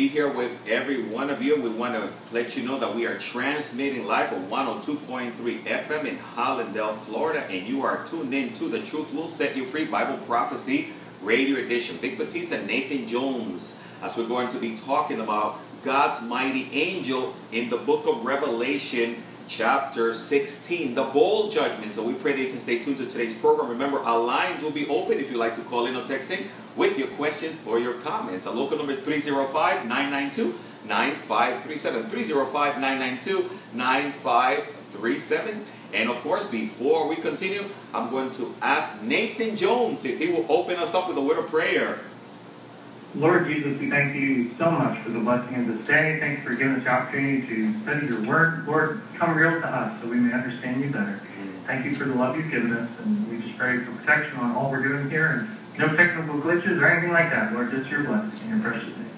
be here with every one of you. We want to let you know that we are transmitting live on 102.3 FM in Hallandale, Florida, and you are tuned in to The Truth Will Set You Free Bible Prophecy Radio Edition. Vic Batista, Nathan Jones, as we're going to be talking about God's mighty angels in the book of Revelation chapter 16, the bowl judgment. So we pray that you can stay tuned to today's program. Remember, our lines will be open if you'd like to call in or text in with your questions or your comments. Our local number is 305 992 9537. 305 992 9537. And of course, before we continue, I'm going to ask Nathan Jones if he will open us up with a word of prayer. Lord Jesus, we thank you so much for the blessing of this day. Thanks for giving us the opportunity to study your word. Lord, come real to us so we may understand you better. Thank you for the love you've given us, and we just pray for protection on all we're doing here, and no technical glitches or anything like that. Lord, just your blessing in your precious name.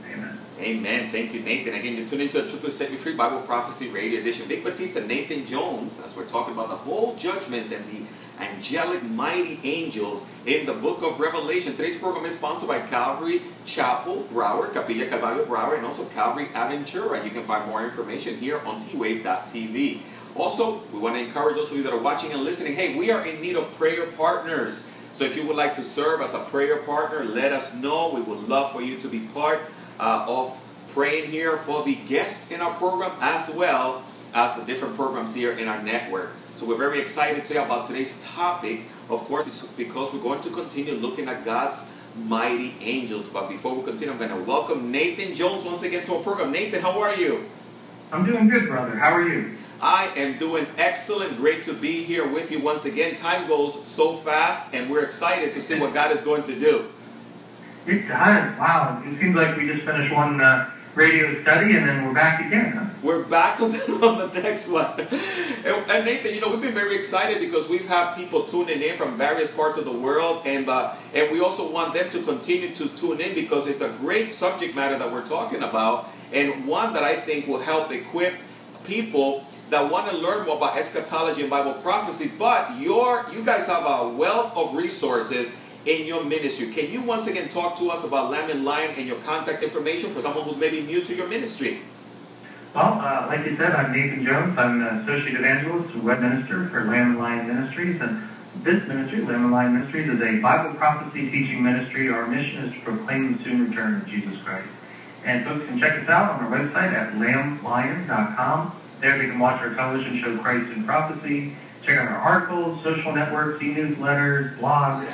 Amen. Thank you, Nathan. Again, you're tuned into the Truth Will Set You Free Bible Prophecy Radio Edition. Vic Batista, Nathan Jones, as we're talking about the whole judgments and the angelic mighty angels in the book of Revelation. Today's program is sponsored by Calvary Chapel, Broward, Capilla Calvario, Broward, and also Calvary Aventura. You can find more information here on twave.tv. Also, we want to encourage those of you that are watching and listening, hey, we are in need of prayer partners. So if you would like to serve as a prayer partner, let us know. We would love for you to be part uh, of praying here for the guests in our program as well as the different programs here in our network. So we're very excited today about today's topic. Of course, because we're going to continue looking at God's mighty angels. But before we continue, I'm going to welcome Nathan Jones once again to our program. Nathan, how are you? I'm doing good, brother. How are you? I am doing excellent. Great to be here with you once again. Time goes so fast, and we're excited to see what God is going to do. It does. Wow. It seems like we just finished one uh, radio study and then we're back again. Huh? We're back on the, next one. And, and, Nathan, you know, we've been very excited because we've had people tuning in from various parts of the world, and uh, and we also want them to continue to tune in because it's a great subject matter that we're talking about, and one that I think will help equip people that want to learn more about eschatology and Bible prophecy. But your you guys have a wealth of resources in your ministry. Can you once again talk to us about Lamb and Lion and your contact information for someone who's maybe new to your ministry? Well, uh, like you said, I'm Nathan Jones. I'm an associate evangelist and web minister for Lamb and Lion Ministries. And this ministry, Lamb and Lion Ministries, is a Bible prophecy teaching ministry. Our mission is to proclaim the soon return of Jesus Christ. And folks can check us out on our website at lamblion.com. There they can watch our television show Christ in Prophecy, check out our articles, social networks, e-newsletters, blogs,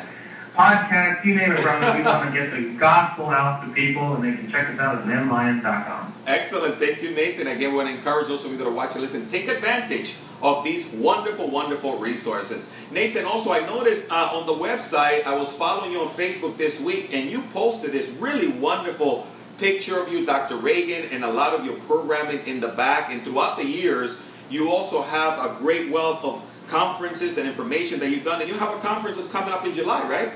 podcasts, you name it, brother. We want to get the gospel out to people, and they can check us out at lamblion.com. Excellent. Thank you, Nathan. Again, we want to encourage those of you that are watching, listen, take advantage of these wonderful, wonderful resources. Nathan, also, I noticed uh, on the website, I was following you on Facebook this week, and you posted this really wonderful picture of you, Dr. Reagan, and a lot of your programming in the back. And throughout the years, you also have a great wealth of conferences and information that you've done. And you have a conference that's coming up in July, right?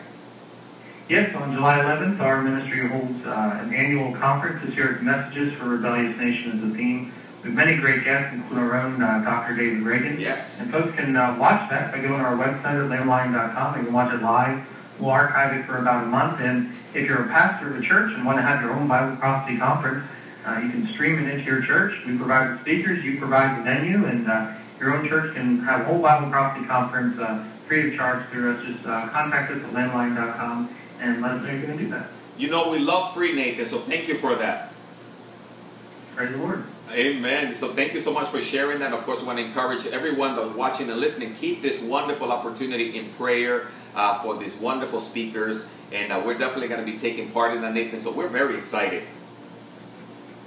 Yes, on July 11th, our ministry holds uh, an annual conference. This year, Messages for Rebellious Nation is the theme. We have many great guests, including our own uh, Dr. David Reagan. Yes. And folks can uh, watch that by going to our website at lamblion.com. You can watch it live. We'll archive it for about a month. And if you're a pastor of a church and want to have your own Bible prophecy conference, uh, you can stream it into your church. We provide the speakers, you provide the venue, and uh, your own church can have a whole Bible prophecy conference uh, free of charge through us. Just uh, contact us at lamblion.com and let us know you're going to do that. You know, we love free, Nathan, so thank you for that. Praise the Lord. Amen. So thank you so much for sharing that. Of course, we want to encourage everyone that's watching and listening, keep this wonderful opportunity in prayer uh, for these wonderful speakers. And uh, we're definitely going to be taking part in that, Nathan. So we're very excited.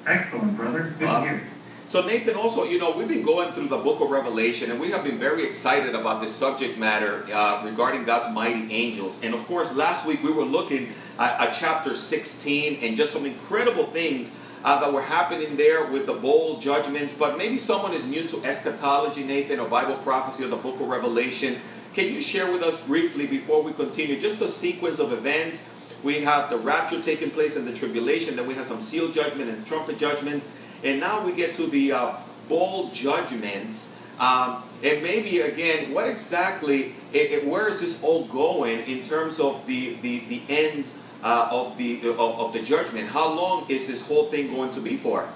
Excellent, brother. Good Awesome. So Nathan, also, you know, we've been going through the book of Revelation, and we have been very excited about this subject matter uh, regarding God's mighty angels. And of course, last week we were looking at, at chapter 16 and just some incredible things uh, that were happening there with the bowl judgments. But maybe someone is new to eschatology, Nathan, or Bible prophecy, or the book of Revelation. Can you share with us briefly before we continue just the sequence of events? We have the rapture taking place and the tribulation, then we have some seal judgment and trumpet judgments. And now we get to the uh, bowl judgments. Um, and maybe again, what exactly, it, it, where is this all going in terms of the, the, the ends uh, of the of, of the judgment. How long is this whole thing going to be for?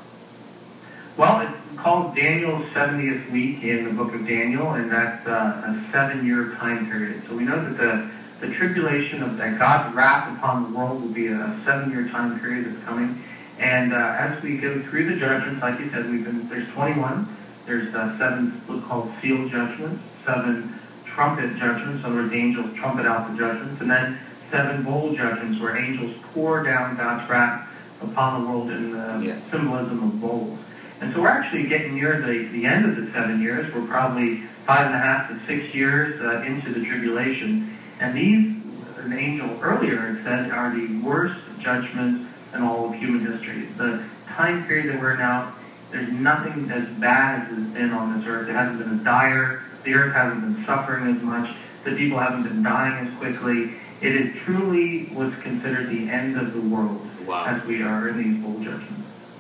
Well, it's called Daniel's 70th week in the book of Daniel, and that's uh, a seven-year time period. So we know that the, the tribulation of that God's wrath upon the world will be a seven-year time period that's coming. And uh, as we go through the judgments, like you said, we've been there's 21. There's uh, seven what's called seal judgments, seven trumpet judgments, in other words, angels trumpet out the judgments, and then seven bowl judgments where angels pour down God's wrath upon the world in the Yes. symbolism of bowls. And so we're actually getting near the, the end of the seven years. We're probably five and a half to six years uh, into the tribulation. And these, an angel earlier had said, are the worst judgments in all of human history. The time period that we're in now, there's nothing as bad as it's been on this earth. It hasn't been as dire. The earth hasn't been suffering as much. The people haven't been dying as quickly. It is truly what's considered the end of the world Wow. as we are in these bowl judgments.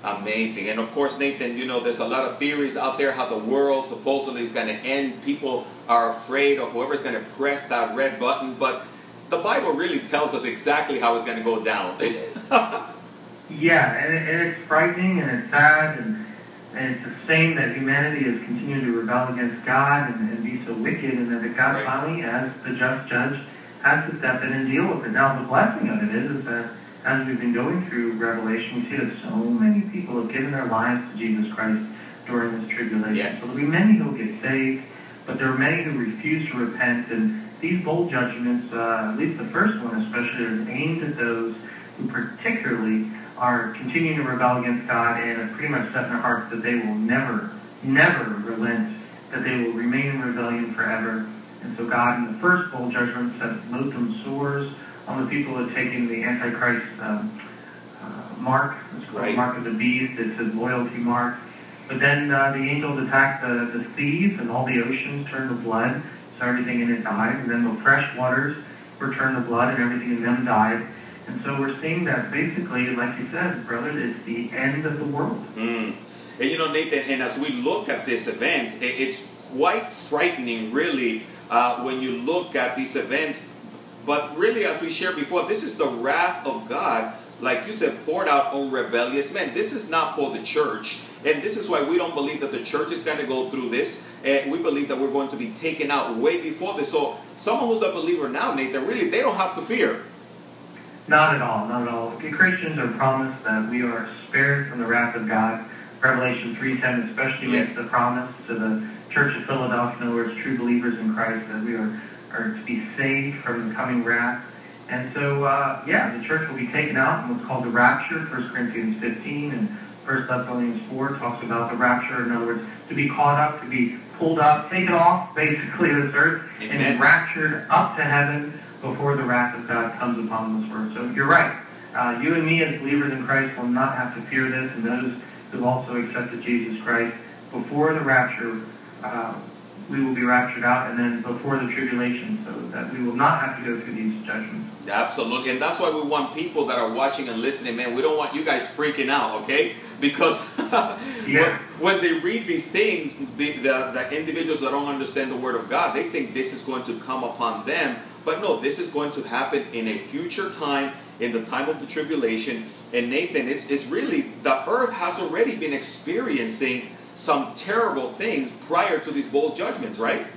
Amazing. And of course, Nathan, you know, there's a lot of theories out there how the world supposedly is going to end. People are afraid of whoever's going to press that red button. But the Bible really tells us exactly how it's going to go down. Yeah, and, it, and it's frightening and it's sad and, and it's a shame that humanity has continued to rebel against God and, and be so wicked and that the God Right. finally, as the just judge, has to step in and deal with it. Now, the blessing of it is, is that as we've been going through Revelation, we see that so many people have given their lives to Jesus Christ during this tribulation. Yes. So there'll be many who will get saved, but there are many who refuse to repent. And these bowl judgments, uh, at least the first one especially, are aimed at those who particularly are continuing to rebel against God and have pretty much set in their hearts that they will never, never relent, that they will remain in rebellion forever. And so God, in the first bowl judgment, set loathsome sores on the people who had taken the Antichrist um, uh, mark. It's called Right. the mark of the beast. It's his loyalty mark. But then uh, the angels attacked the, the seas, and all the oceans turned to blood, so everything in it died. And then the fresh waters were turned to blood, and everything in them died. And so we're seeing that basically, like you said, brother, it's the end of the world. Mm. And you know, Nathan, and as we look at this event, it's quite frightening, really, uh, when you look at these events. But really, as we shared before, this is the wrath of God, like you said, poured out on rebellious men. This is not for the church. And this is why we don't believe that the church is going to go through this. And we believe that we're going to be taken out way before this. So, someone who's a believer now, Nathan, really, they don't have to fear. Not at all, not at all. Christians are promised that we are spared from the wrath of God. Revelation 3.10 especially makes the promise to the Church of Philadelphia, in other words, true believers in Christ, that we are, are to be saved from the coming wrath. And so, uh, yeah, the church will be taken out in what's called the rapture, 1 Corinthians 15 and 1 Thessalonians 4 talks about the rapture. In other words, to be caught up, to be pulled up, taken off, basically, this earth, Amen. and raptured up to heaven before the wrath of God comes upon this world. So you're right. Uh, you and me as believers in Christ will not have to fear this, and those who've also accepted Jesus Christ before the rapture, uh, we will be raptured out, and then before the tribulation, so that we will not have to go through these judgments. Absolutely. And that's why we want people that are watching and listening, man. We don't want you guys freaking out, okay? Because Yeah. when, when they read these things, the, the, the individuals that don't understand the Word of God, they think this is going to come upon them. But no, this is going to happen in a future time, in the time of the tribulation. And Nathan, it's, it's really, the earth has already been experiencing some terrible things prior to these bowl judgments, right?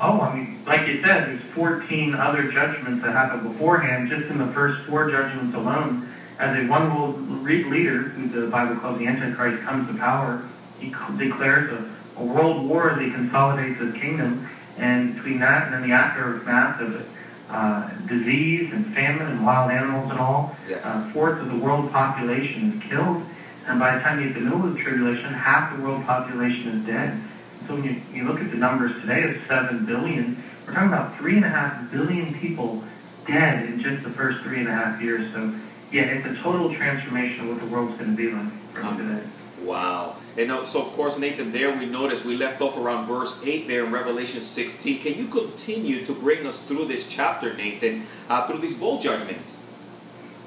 Oh, I mean, like you said, there's 14 other judgments that happened beforehand, just in the first four judgments alone. As a one world leader, who the Bible calls the Antichrist, comes to power, he declares a, a world war as he consolidates his kingdom. And between that and then the aftermath of uh, disease and famine and wild animals and all, Yes. uh, fourth of the world population is killed. And by the time you get to the middle of the tribulation, half the world population is dead. So when you, you look at the numbers today of 7 billion, we're talking about 3.5 billion people dead in just the first three and a half years. So, yeah, it's a total transformation of what the world's going to be like from today. Wow. And uh, so, of course, Nathan, there we noticed we left off around verse 8 there in Revelation 16. Can you continue to bring us through this chapter, Nathan, uh, through these bowl judgments?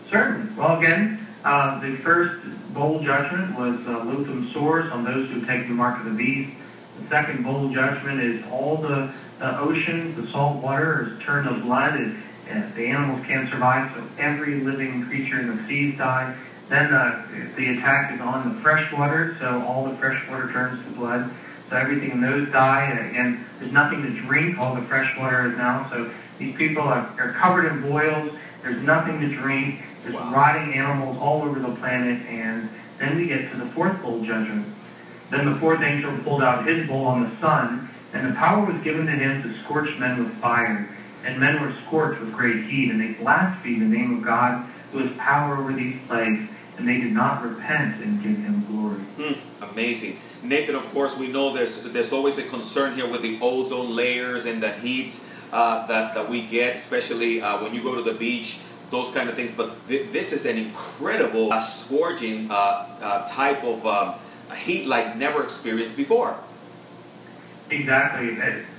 Certainly. Well, again, uh, the first bowl judgment was uh, loathsome sores on those who take the mark of the beast. The second bowl judgment is all the, the oceans, the salt water is turned to blood. It, and the animals can't survive, so every living creature in the seas die. Then uh, the attack is on the freshwater, so all the freshwater turns to blood. So everything in those die. And again, there's nothing to drink. All the fresh water is now. So these people are, are covered in boils. There's nothing to drink. There's Wow. rotting animals all over the planet. And then we get to the fourth bowl judgment. Then the fourth angel pulled out his bowl on the sun, and the power was given to him to scorch men with fire. And men were scorched with great heat, and they blasphemed the name of God, who has power over these plagues, and they did not repent and give him glory. Hmm, amazing. Nathan, of course, we know there's there's always a concern here with the ozone layers and the heat uh, that, that we get, especially uh, when you go to the beach, those kind of things. But th- this is an incredible uh, scorching uh, uh, type of um, heat like never experienced before. Exactly.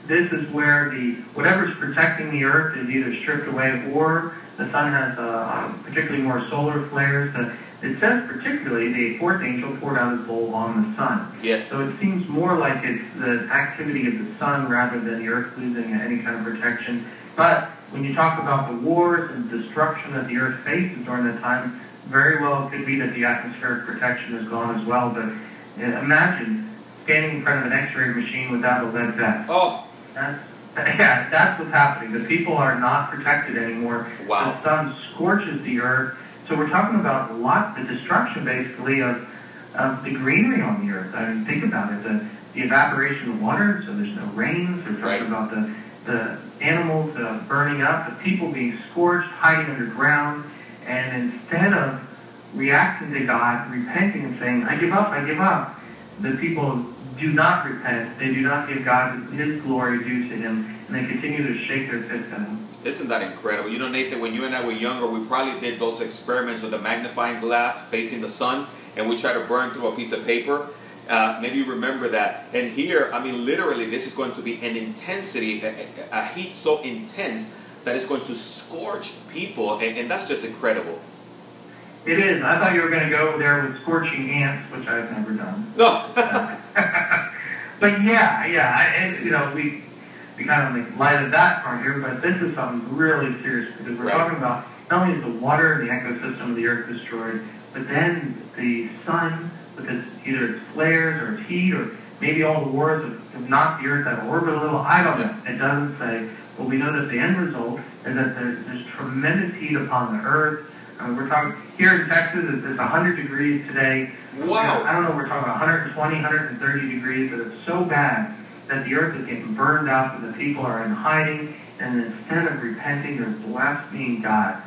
This is where the whatever's protecting the earth is either stripped away, or the sun has uh, particularly more solar flares. Uh, it says particularly the fourth angel poured out his bowl on the sun. Yes. So it seems more like it's the activity of the sun rather than the earth losing any kind of protection. But when you talk about the wars and destruction that the earth faces during that time, very well it could be that the atmospheric protection is gone as well. But uh, imagine standing in front of an X-ray machine without a lead vest. Oh, That's, yeah, that's what's happening. The people are not protected anymore. Wow. The sun scorches the earth. So we're talking about a lot, the destruction basically of, of the greenery on the earth. I mean, think about it. The, the evaporation of water, so there's no rains. We're talking Right. about the, the animals uh, burning up, the people being scorched, hiding underground. And instead of reacting to God, repenting and saying, I give up, I give up, the people do not repent. They do not give God his glory due to him, and they continue to shake their fists at him. Isn't that incredible? You know, Nathan, when you and I were younger, we probably did those experiments with a magnifying glass facing the sun, and we try to burn through a piece of paper. Uh, maybe you remember that. And here, I mean, literally, this is going to be an intensity, a, a- heat so intense that it's going to scorch people, and, and that's just incredible. It is. I thought you were going to go there with scorching ants, which I've never done. No. but yeah, yeah, I, and you know, we we kind of like lighted that part here, but this is something really serious because we're Right. talking about not only is the water and the ecosystem of the earth destroyed, but then the sun, with its either its flares or its heat, or maybe all the wars have, have knocked the earth out of orbit a little. I don't know. It doesn't say. But we know that the end result is that there's, there's tremendous heat upon the earth. Mean, we're talking here in Texas, it's, it's 100 degrees today. Wow. I don't know, we're talking about 120, 130 degrees, but it's so bad that the earth is getting burned up, and the people are in hiding, and instead of repenting, they're blaspheming God.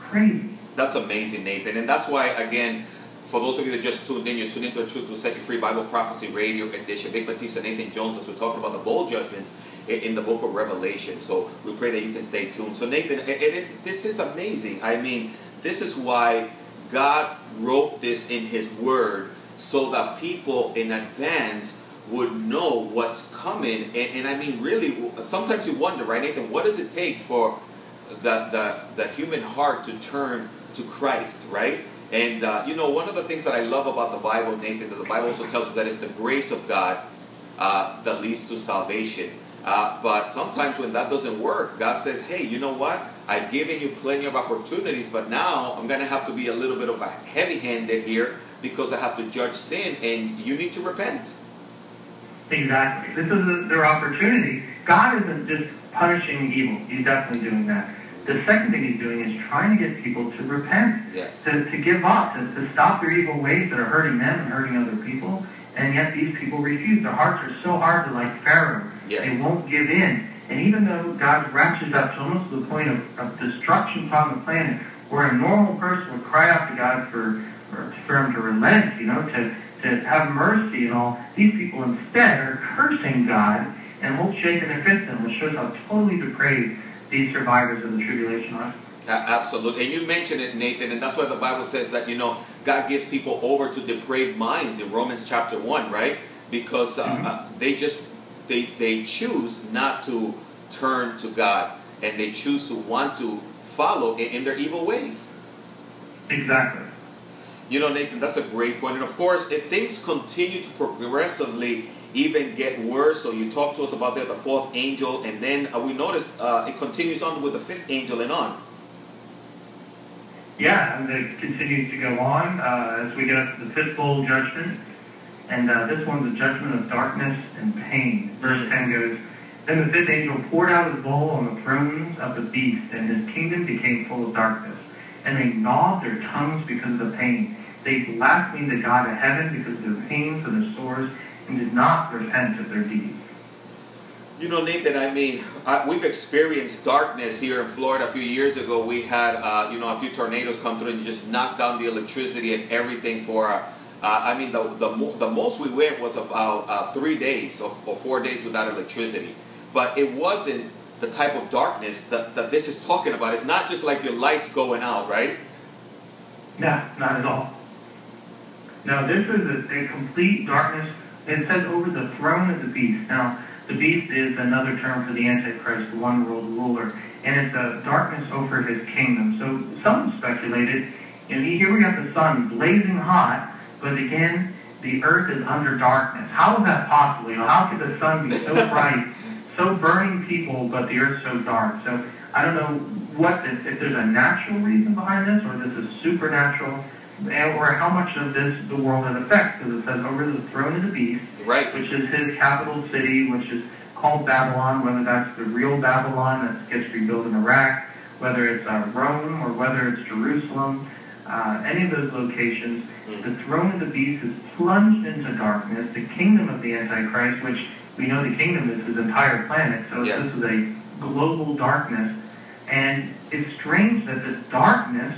Crazy. That's amazing, Nathan. And that's why, again, for those of you that just tuned in, you're tuned into the Truth Will Set You Free Bible Prophecy Radio Edition. Vic Batista, Nathan Jones, as we're talking about the bowl judgments in the book of Revelation. So we pray that you can stay tuned. So, Nathan, and it's, this is amazing. I mean, this is why God wrote this in His Word so that people in advance would know what's coming. And, and I mean, really, sometimes you wonder, right, Nathan, what does it take for the, the, the human heart to turn to Christ, right? And uh, you know, one of the things that I love about the Bible, Nathan, that the Bible also tells us that it's the grace of God uh, that leads to salvation. Uh, but sometimes when that doesn't work, God says, hey, you know what? I've given you plenty of opportunities, but now I'm going to have to be a little bit of a heavy handed here because I have to judge sin and you need to repent. Exactly. This is their opportunity. God isn't just punishing evil. He's definitely doing that. The second thing he's doing is trying to get people to repent. Yes. to, to give up, to, to stop their evil ways that are hurting them and hurting other people. And yet these people refuse. Their hearts are so hard to like Pharaoh. Yes. They won't give in. And even though God ratchets up to almost to the point of, of destruction upon the planet, where a normal person would cry out to God for, for, for him to relent, you know, to, to have mercy and all, these people instead are cursing God and whole shaking their fists at him, which shows how totally depraved these survivors of the tribulation are. Absolutely. And you mentioned it, Nathan, and that's why the Bible says that, you know, God gives people over to depraved minds in Romans chapter 1, right? Because uh, Mhm. uh, they just, they, they choose not to turn to God and they choose to want to follow in, in their evil ways. Exactly. You know, Nathan, that's a great point. And of course, if things continue to progressively even get worse. So you talk to us about that, the fourth angel, and then uh, we noticed uh, it continues on with the fifth angel and on. Yeah, and it continues to go on uh, as we get up to the fifth bowl judgment. And uh, this one's a judgment of darkness and pain. Verse 10 goes, Then the fifth angel poured out his bowl on the thrones of the beast, and his kingdom became full of darkness. And they gnawed their tongues because of the pain. They blasphemed the God of heaven because of the pains and their sores, and did not repent of their deeds. You know, Nathan, I mean, uh, we've experienced darkness here in Florida a few years ago. We had, uh, you know, a few tornadoes come through and just knock down the electricity and everything for, uh, I mean, the, the, the most we went was about uh, three days or, or four days without electricity. But it wasn't the type of darkness that, that this is talking about. It's not just like your lights going out, right? No, not at all. No, this is a, a complete darkness. It says over the throne of the beast. Now, the beast is another term for the Antichrist, the one world ruler, and it's a darkness over his kingdom. So some speculated, and here we got the sun blazing hot, but again, the earth is under darkness. How is that possible? You know, how could the sun be so bright, so burning people, but the earth so dark? So I don't know what this, if there's a natural reason behind this, or this is supernatural or how much of this the world has effects, because it says over the throne of the beast, right. which is his capital city, which is called Babylon, whether that's the real Babylon that gets rebuilt in Iraq, whether it's uh, Rome or whether it's Jerusalem, uh, any of those locations, mm-hmm. the throne of the beast is plunged into darkness. The kingdom of the Antichrist, which we know the kingdom is his entire planet, so yes. this is a global darkness. And it's strange that this darkness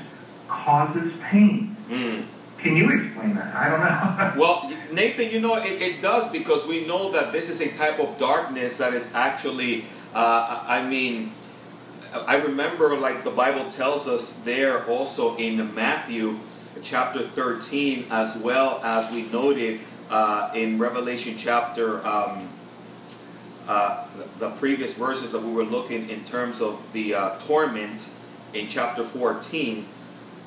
causes pain. Mm. Can you explain that? I don't know. well, Nathan, you know, it, it, does because we know that this is a type of darkness that is actually, uh, I mean, I remember like the Bible tells us there also in Matthew chapter 13, as well as we noted uh, in Revelation chapter, um, uh, the previous verses that we were looking in terms of the uh, torment in chapter 14.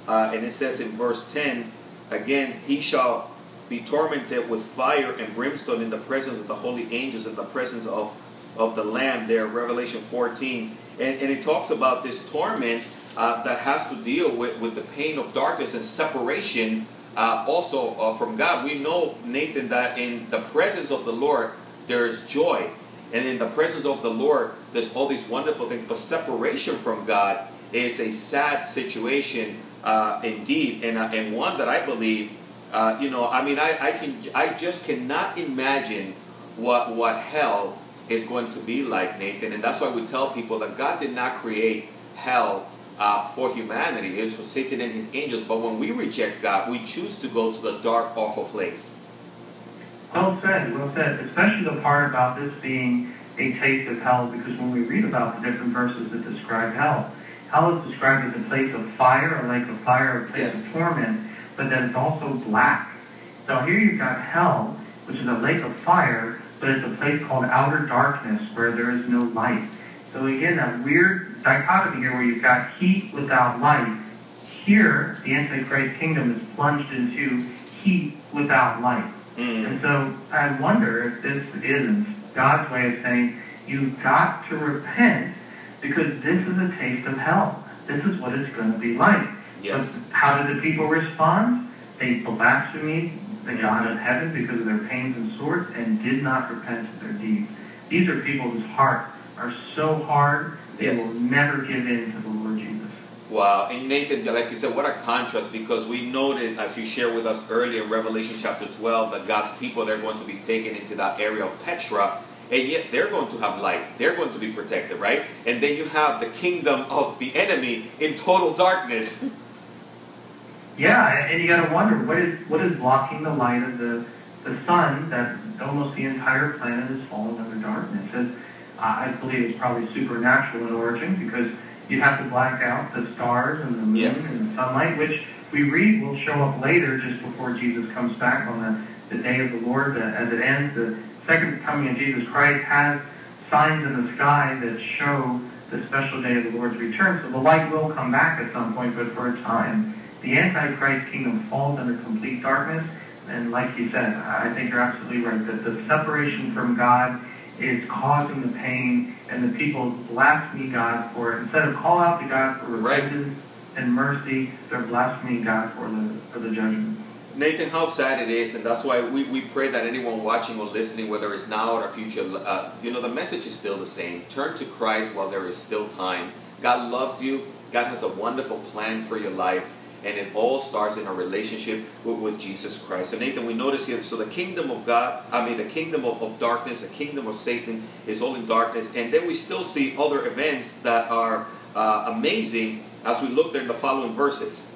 Uh, and it says in verse 10, again, he shall be tormented with fire and brimstone in the presence of the holy angels, in the presence of, of the Lamb, there, Revelation 14. And, and it talks about this torment uh, that has to deal with, with the pain of darkness and separation uh, also uh, from God. We know, Nathan, that in the presence of the Lord, there is joy. And in the presence of the Lord, there's all these wonderful things. But separation from God is a sad situation uh, indeed, and, uh, and one that I believe, uh, you know, I mean, I, I can, I just cannot imagine what what hell is going to be like, Nathan, and that's why we tell people that God did not create hell uh, for humanity; it was for Satan and his angels. But when we reject God, we choose to go to the dark, awful place. Well said, well said. Especially the part about this being a taste of hell, because when we read about the different verses that describe hell, Hell is described as a place of fire, a lake of fire, a place yes. of torment, but that it's also black. So here you've got hell, which is a lake of fire, but it's a place called outer darkness where there is no light. So again, that weird dichotomy here where you've got heat without light. Here, the Antichrist kingdom is plunged into heat without light. Mm. And so I wonder if this isn't God's way of saying, you've got to repent because this is a taste of hell. This is what it's going to be like. Yes. But how did the people respond? They blasphemed the. God of heaven because of their pains and sores and did not repent of their deeds. These are people whose hearts are so hard they yes. will never give in to the Lord Jesus. Wow. And Nathan, like you said, what a contrast because we noted, as you shared with us earlier in Revelation chapter 12, that God's people, they're going to be taken into that area of Petra and yet they're going to have light. They're going to be protected, right? And then you have the kingdom of the enemy in total darkness. yeah, and you got to wonder what is what is blocking the light of the the sun that almost the entire planet is falling under darkness. And I believe it's probably supernatural in origin because you have to black out the stars and the moon yes. and the sunlight, which we read will show up later just before Jesus comes back on the, the day of the Lord. as it ends, the second coming of Jesus Christ has signs in the sky that show the special day of the Lord's return. So the light will come back at some point, but for a time. The Antichrist kingdom falls under complete darkness. And like you said, I think you're absolutely right that the separation from God is causing the pain, and the people blaspheme God for it. Instead of call out to God for Right. and mercy, they're blaspheming God for the for the judgment. Nathan, how sad it is, and that's why we, we pray that anyone watching or listening, whether it's now or future, uh, you know, the message is still the same. Turn to Christ while there is still time. God loves you. God has a wonderful plan for your life, and it all starts in a relationship with, with Jesus Christ. So, Nathan, we notice here, so the kingdom of God, I mean, the kingdom of, of darkness, the kingdom of Satan is all in darkness, and then we still see other events that are uh, amazing as we look there in the following verses.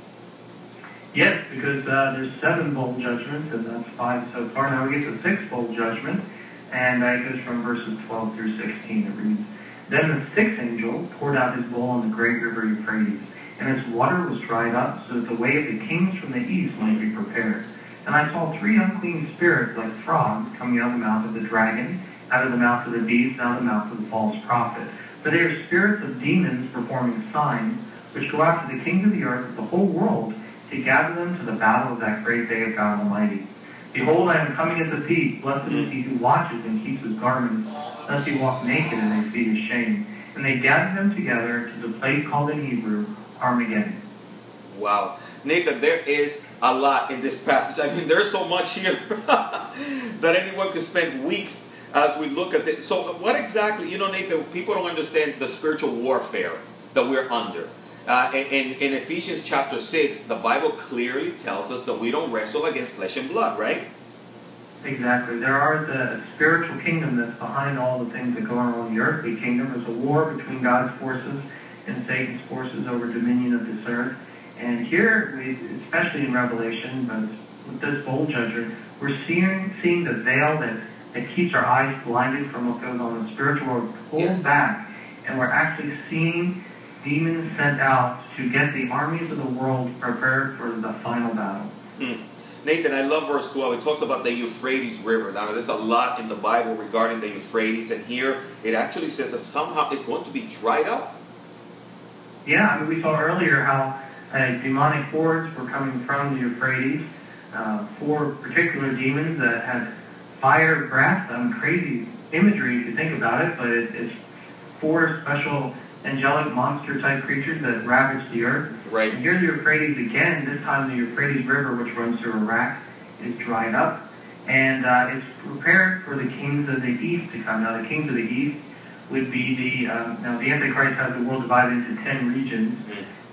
Yes, because uh, there's seven bowl judgments, and that's five so far. Now we get to six bowl judgment, and uh, it goes from verses 12 through 16. It reads, Then the sixth angel poured out his bowl on the great river Euphrates, and its water was dried up, so that the way of the kings from the east might be prepared. And I saw three unclean spirits like frogs coming out of the mouth of the dragon, out of the mouth of the beast, and out of the mouth of the false prophet. For they are spirits of demons performing signs, which go out to the kings of the earth, the whole world, to gather them to the battle of that great day of God Almighty. Behold, I am coming as a thief. Blessed is he who watches and keeps his garments, lest he walk naked and they see his shame. And they gathered them together to the place called in Hebrew Armageddon. Wow. Nathan, there is a lot in this passage. I mean, there's so much here that anyone could spend weeks as we look at this. So, what exactly, you know, Nathan, people don't understand the spiritual warfare that we're under. Uh, in, in Ephesians chapter 6, the Bible clearly tells us that we don't wrestle against flesh and blood, right? Exactly. There are the spiritual kingdom that's behind all the things that go on in the earthly kingdom. There's a war between God's forces and Satan's forces over dominion of this earth. And here, we, especially in Revelation, but with this bowl judgment, we're seeing seeing the veil that, that keeps our eyes blinded from what goes on in the spiritual world pulled Yes. back. And we're actually seeing demons sent out to get the armies of the world prepared for the final battle. Hmm. Nathan, I love verse 12. It talks about the Euphrates River. Now, there's a lot in the Bible regarding the Euphrates, and here it actually says that somehow it's going to be dried up. Yeah, I mean, we saw earlier how uh, demonic hordes were coming from the Euphrates. Uh, four particular demons that had fire breath, um, crazy imagery if you think about it, but it, it's four special angelic monster type creatures that ravaged the earth. Right. And here the Euphrates again, this time the Euphrates River, which runs through Iraq, is dried up. And uh, it's prepared for the kings of the east to come. Now, the kings of the east would be the, um, now the Antichrist has the world divided into 10 regions,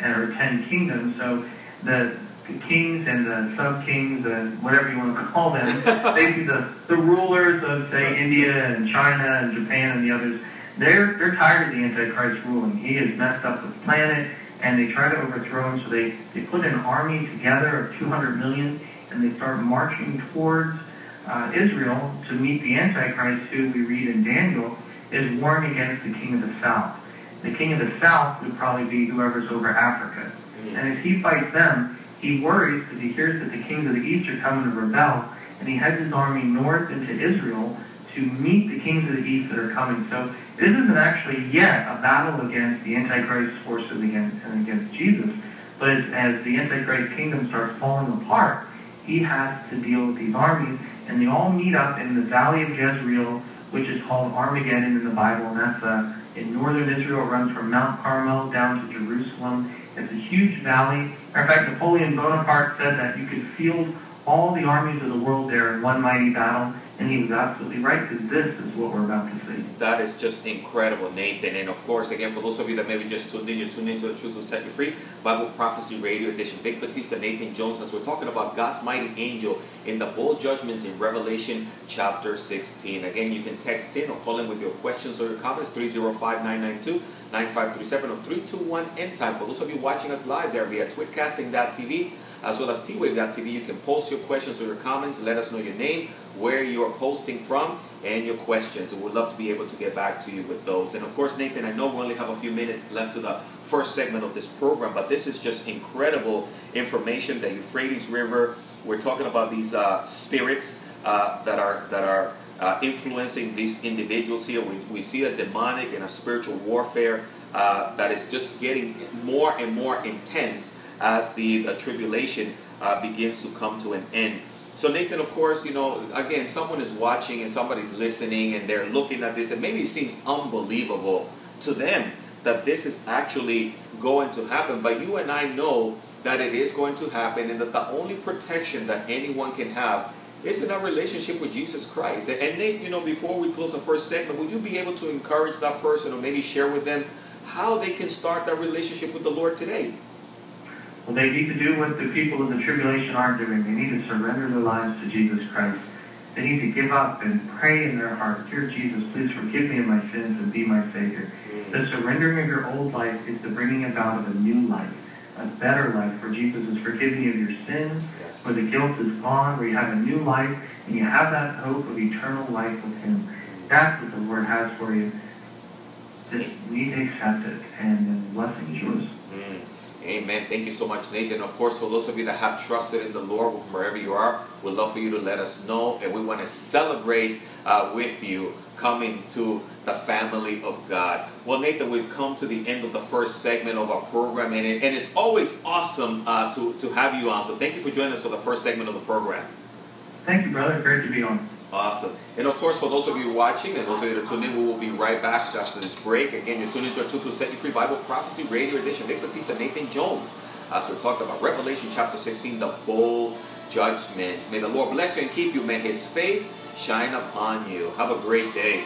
and, or 10 kingdoms. So the, the kings and the sub-kings, and whatever you want to call them, basically the, the rulers of, say, India and China and Japan and the others, they're, they're tired of the Antichrist ruling. He has messed up the planet, and they try to overthrow him. So they, they put an army together of 200 million, and they start marching towards uh, Israel to meet the Antichrist, who we read in Daniel is warring against the king of the south. The king of the south would probably be whoever's over Africa. And as he fights them, he worries because he hears that the kings of the east are coming to rebel, and he heads his army north into Israel to meet the kings of the east that are coming. So this isn't actually yet a battle against the Antichrist forces against and against Jesus, but as, as the Antichrist kingdom starts falling apart, he has to deal with these armies, and they all meet up in the valley of Jezreel, which is called Armageddon in the Bible, and that's uh, in northern Israel. It runs from Mount Carmel down to Jerusalem. It's a huge valley. In fact, Napoleon Bonaparte said that you could field all the armies of the world there in one mighty battle, and he was absolutely right because this is what we're about to see. That is just incredible, Nathan. And of course, again, for those of you that maybe just tuned in, you tuned into the Truth Will Set You Free Bible Prophecy Radio Edition. Vic Batista, Nathan Jones, as we're talking about God's mighty angel in the bowl judgments in Revelation chapter 16. Again, you can text in or call in with your questions or your comments 305 992 9537 or 321 end time. For those of you watching us live there via twitcasting.tv as well as twave.tv, you can post your questions or your comments. Let us know your name, where you are posting from, and your questions. And we'd love to be able to get back to you with those. And of course, Nathan, I know we only have a few minutes left to the first segment of this program, but this is just incredible information. The Euphrates River. We're talking about these uh, spirits uh, that are that are uh, influencing these individuals here. We, we see a demonic and a spiritual warfare uh, that is just getting more and more intense as the, the tribulation uh, begins to come to an end. So Nathan, of course, you know, again, someone is watching and somebody's listening and they're looking at this and maybe it seems unbelievable to them that this is actually going to happen. But you and I know that it is going to happen and that the only protection that anyone can have is in our relationship with Jesus Christ. And Nate, you know, before we close the first segment, would you be able to encourage that person or maybe share with them how they can start that relationship with the Lord today? Well, they need to do what the people in the tribulation are doing. They need to surrender their lives to Jesus Christ. They need to give up and pray in their heart, Dear Jesus, please forgive me of my sins and be my Savior. The surrendering of your old life is the bringing about of a new life, a better life, where Jesus is forgiving you of your sins, Yes. where the guilt is gone, where you have a new life, and you have that hope of eternal life with Him. That's what the Lord has for you. Just need to accept it, and the blessing is yours. Amen. Thank you so much, Nathan. Of course, for those of you that have trusted in the Lord, wherever you are, we'd love for you to let us know, and we want to celebrate uh, with you coming to the family of God. Well, Nathan, we've come to the end of the first segment of our program, and, it, and it's always awesome uh, to, to have you on. So, thank you for joining us for the first segment of the program. Thank you, brother. Great to be on. Awesome. And of course, for those of you watching and those of you that are tuning in, we will be right back after this break. Again, you're tuning to our Truth Will Set You Free Bible Prophecy Radio Edition. Vic Batista, Nathan Jones, as we're talking about Revelation chapter 16, the bowl judgments. May the Lord bless you and keep you. May his face shine upon you. Have a great day.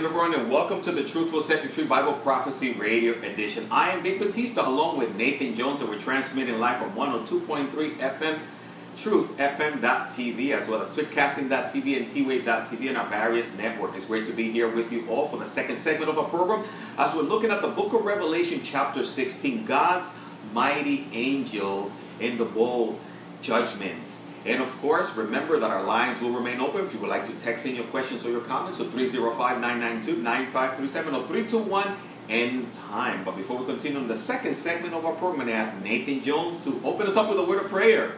And hello everyone and welcome to the Truth Will Set You Free Bible Prophecy Radio Edition. I am Vic Batista along with Nathan Jones and we're transmitting live from 102.3 FM, truthfm.tv as well as twitcasting.tv and twave.tv and our various networks. It's great to be here with you all for the second segment of our program as we're looking at the book of Revelation chapter 16, God's mighty angels in the bowl judgments. And of course, remember that our lines will remain open if you would like to text in your questions or your comments to 305-992-9537 or 321 end time. But before we continue on the second segment of our program, I'm going to ask Nathan Jones to open us up with a word of prayer.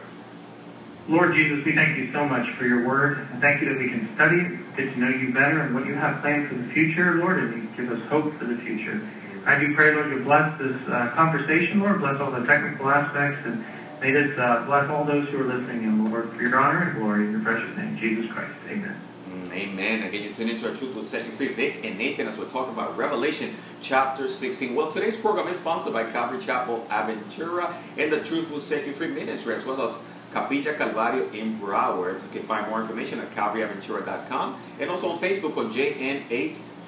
Lord Jesus, we thank you so much for your word. And thank you that we can study it, get to know you better and what you have planned for the future, Lord, and you give us hope for the future. I do pray, Lord, you bless this uh, conversation, Lord, bless all the technical aspects, and may this uh, bless all those who are listening, and Lord, for your honor and glory in your precious name, Jesus Christ. Amen. Mm, Amen. Again, you tune into our Truth Will Set You Free. Vic and Nathan as we're talking about Revelation chapter 16. Well, today's program is sponsored by Calvary Chapel Aventura and the Truth Will Set You Free Ministry as well as Capilla Calvario in Broward. You can find more information at calvaryaventura.com and also on Facebook on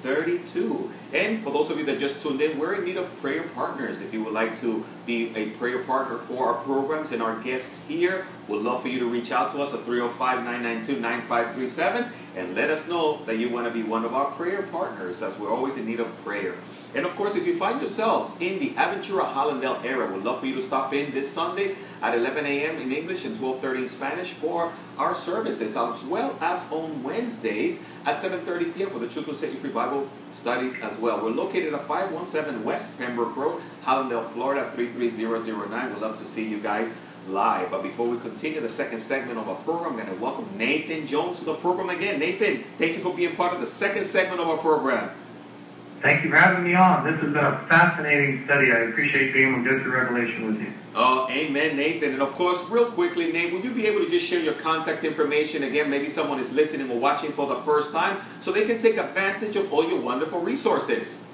JN832. And for those of you that just tuned in, we're in need of prayer partners. If you would like to be a prayer partner for our programs and our guests here, we'd love for you to reach out to us at 305 992 9537 and let us know that you want to be one of our prayer partners as we're always in need of prayer. And of course, if you find yourselves in the Aventura Hallandale area, we'd love for you to stop in this Sunday at 11 a.m. in English and 12:30 in Spanish for our services, as well as on Wednesdays at 7:30 p.m. for the Truth Will Free Bible studies as well. We're located at 517 West Pembroke Road, Hallandale, Florida 33009. We'd love to see you guys live. But before we continue the second segment of our program, I'm going to welcome Nathan Jones to the program again. Nathan, thank you for being part of the second segment of our program. Thank you for having me on. This has been a fascinating study. I appreciate being able to go through Revelation with you. Oh, amen, Nathan. And of course, real quickly, Nate, would you be able to just share your contact information again? Maybe someone is listening or watching for the first time so they can take advantage of all your wonderful resources.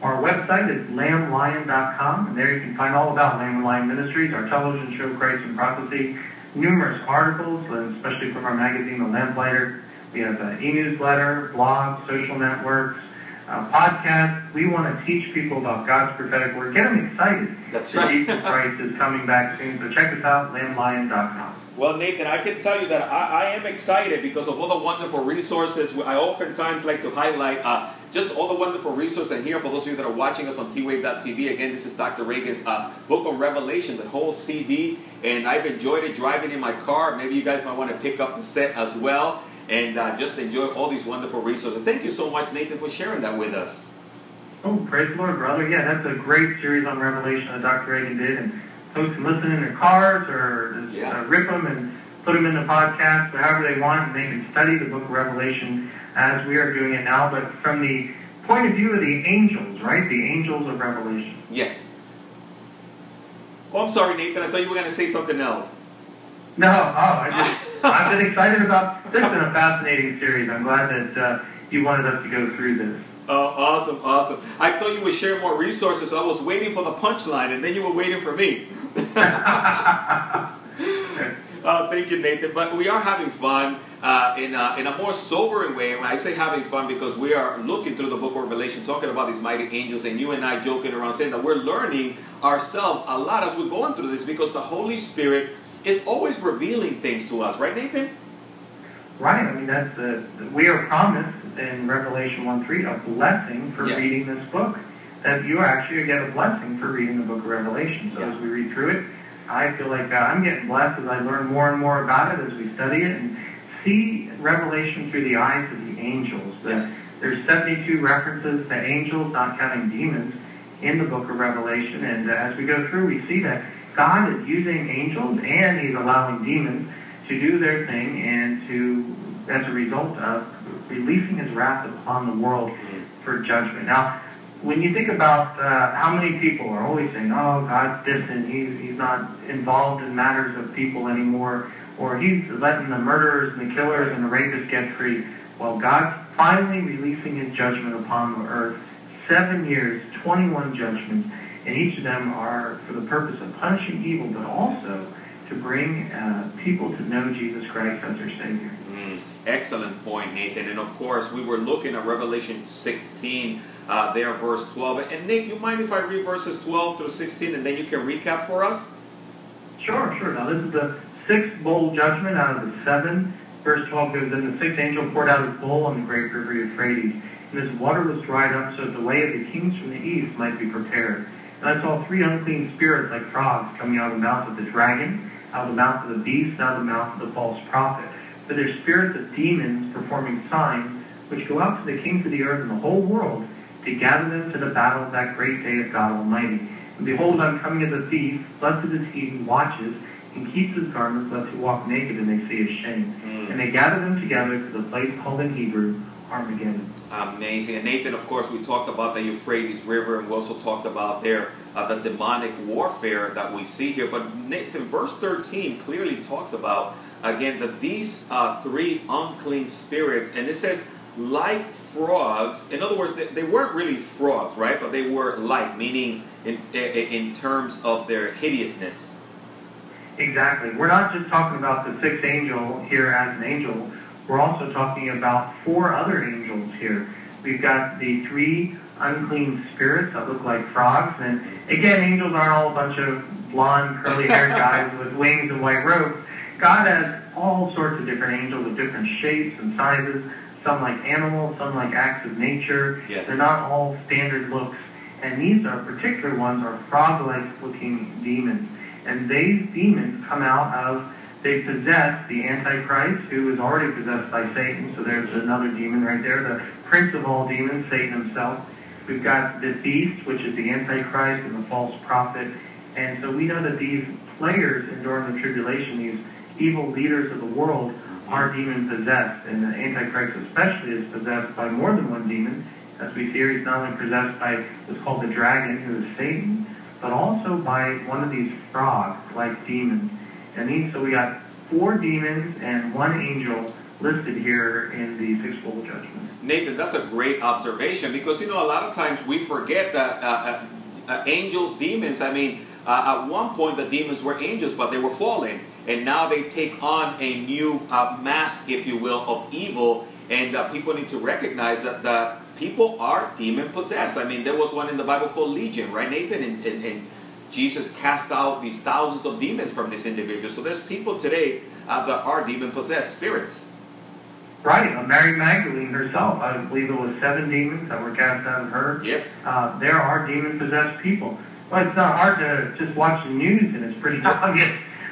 Our website is lamblion.com, and there you can find all about Lamb and Lion Ministries, our television show, Christ in Prophecy, numerous articles, and especially from our magazine, The Lamplighter. We have an e-newsletter, blogs, social networks, uh, podcasts. We want to teach people about God's prophetic word. Get them excited. That's that right. Jesus Christ is coming back soon. So check us out, lamblion.com. Well, Nathan, I can tell you that I, I am excited because of all the wonderful resources. I oftentimes like to highlight uh, just all the wonderful resources and here for those of you that are watching us on twave.tv. Again, this is Dr. Reagan's uh, Book of Revelation, the whole CD, and I've enjoyed it driving in my car. Maybe you guys might want to pick up the set as well and uh, just enjoy all these wonderful resources. Thank you so much, Nathan, for sharing that with us. Oh, praise the Lord, brother. Yeah, that's a great series on Revelation that Dr. Reagan did, and folks can listen in their cars or just, Yeah. uh, rip them and put them in the podcast, however they want, and they can study the book of Revelation as we are doing it now, but from the point of view of the angels, right? The angels of Revelation. Yes. Oh, I'm sorry, Nathan. I thought you were going to say something else. No, oh, I just, I've been excited about. This has been a fascinating series. I'm glad that uh, you wanted us to go through this. Oh, awesome, awesome. I thought you would share more resources, so I was waiting for the punchline, and then you were waiting for me. Uh, thank you, Nathan. But we are having fun uh, in, a, in a more sobering way. And I say having fun because we are looking through the book of Revelation, talking about these mighty angels, and you and I joking around saying that we're learning ourselves a lot as we're going through this because the Holy Spirit is always revealing things to us, right, Nathan? Right. I mean, that's the we are promised in Revelation 1 3 a blessing for Yes. reading this book. That you actually get a blessing for reading the book of Revelation. So Yeah. as we read through it, I feel like uh, I'm getting blessed as I learn more and more about it as we study it and see Revelation through the eyes of the angels. Yes. There's 72 references to angels, not counting demons, in the book of Revelation. And uh, as we go through, we see that God is using angels and He's allowing demons to do their thing and to, as a result of releasing His wrath upon the world for judgment. Now, when you think about uh, how many people are always saying, "Oh, God's distant. He's he's not involved in matters of people anymore," or He's letting the murderers and the killers and the rapists get free. Well, God's finally releasing His judgment upon the earth. Seven years, 21 judgments, and each of them are for the purpose of punishing evil, but also to bring uh, people to know Jesus Christ as their Savior. Mm, excellent point, Nathan. And of course, we were looking at Revelation 16, uh, there, verse 12. And Nate, you mind if I read verses 12 through 16 and then you can recap for us? Sure, sure. Now this is the sixth bowl judgment out of the seven. Verse 12 goes, Then the sixth angel poured out his bowl on the great river Euphrates, and his water was dried up so that the way of the kings from the east might be prepared. And I saw three unclean spirits like frogs coming out of the mouth of the dragon, out of the mouth of the beast, and out of the mouth of the false prophet. For they're spirits of demons performing signs, which go out to the kings of the earth and the whole world to gather them to the battle of that great day of God Almighty. And behold, I'm coming as a thief. Blessed is he who watches and keeps his garments, lest he walk naked and they see his shame. Mm. And they gather them together to the place called in Hebrew Armageddon. Amazing. And Nathan, of course, we talked about the Euphrates River, and we also talked about there uh, the demonic warfare that we see here. But Nathan, verse 13 clearly talks about, again, that these uh, three unclean spirits, and it says, like frogs. In other words, they, they weren't really frogs, right? But they were like, meaning in, in, in terms of their hideousness. Exactly. We're not just talking about the sixth angel here as an angel. We're also talking about four other angels here. We've got the three unclean spirits that look like frogs. And again, angels aren't all a bunch of blonde, curly-haired guys with wings and white robes. God has all sorts of different angels of different shapes and sizes. Some like animals, some like acts of nature. Yes. They're not all standard looks. And these are particular ones are frog-like looking demons. And these demons come out of, they possess the Antichrist, who is already possessed by Satan. So there's another demon right there, the prince of all demons, Satan himself. We've got the beast, which is the Antichrist and the false prophet. And so we know that these players in during the tribulation, these evil leaders of the world, are demon possessed. And the Antichrist especially is possessed by more than one demon. As we see he's not only possessed by what's called the dragon, who is Satan, but also by one of these frog-like demons. So we got four demons and one angel listed here in the six bowl judgment. Nathan, that's a great observation because you know a lot of times we forget that uh, uh, uh, angels, demons. I mean, uh, at one point the demons were angels, but they were fallen, and now they take on a new uh, mask, if you will, of evil. And uh, people need to recognize that the people are demon possessed. I mean, there was one in the Bible called Legion, right, Nathan? And, and, and Jesus cast out these thousands of demons from this individual. So there's people today uh, that are demon possessed spirits. Right, uh, Mary Magdalene herself, I believe it was seven demons that were cast out of her. Yes. Uh, there are demon-possessed people. Well, it's not hard to just watch the news, and it's pretty obvious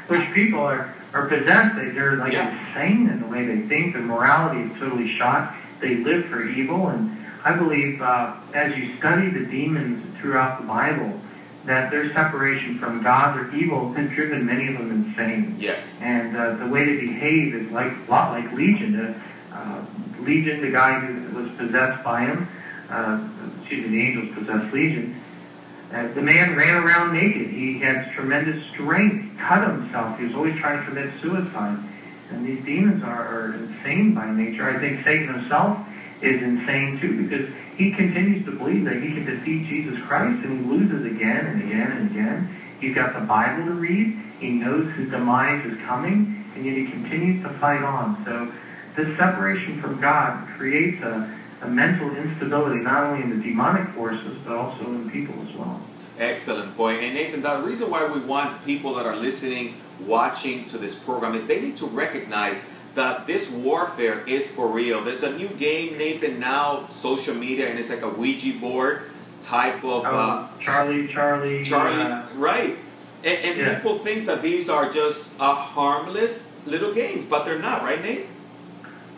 which people are, are possessed. They, they're like Yeah. insane in the way they think. Their morality is totally shot. They live for evil, and I believe uh, as you study the demons throughout the Bible, that their separation from God or evil has driven many of them insane. Yes. And uh, the way they behave is like a lot like Legion. Uh, uh, Legion, the guy who was possessed by him, uh, excuse me, the angels possessed Legion. Uh, the man ran around naked. He had tremendous strength, cut himself. He was always trying to commit suicide. And these demons are, are insane by nature. I think Satan himself is insane too because he continues to believe that he can defeat Jesus Christ and he loses again and again and again. He's got the Bible to read. He knows his demise is coming and yet he continues to fight on. So this separation from God creates a, a mental instability not only in the demonic forces but also in people as well. Excellent point. And Nathan, the reason why we want people that are listening, watching to this program is they need to recognize that this warfare is for real. There's a new game, Nathan, now, social media, and it's like a Ouija board type of. Uh, Um, Charlie, Charlie, Charlie, uh, right. And, and Yeah. people think that these are just uh, harmless little games, but they're not, right, Nate?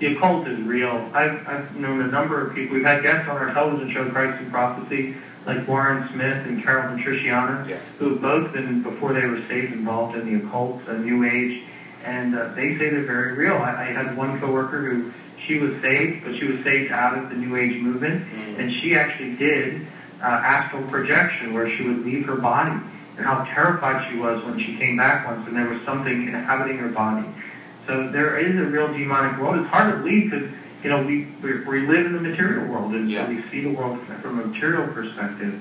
the occult is real. I've, I've known a number of people. We've had guests on our television show, Christ in Prophecy, like Warren Smith and Caryl Matrisciana, Yes. who have both been, before they were saved, involved in the occult, the New Age, and uh, they say they're very real. I, I had one coworker who, she was saved, but she was saved out of the New Age movement, Mm. and she actually did uh, astral projection, where she would leave her body, and how terrified she was when she came back once, and there was something inhabiting her body. So there is a real demonic world. It's hard to believe because you know we we, we live in the material world and Yeah. so we see the world from a material perspective.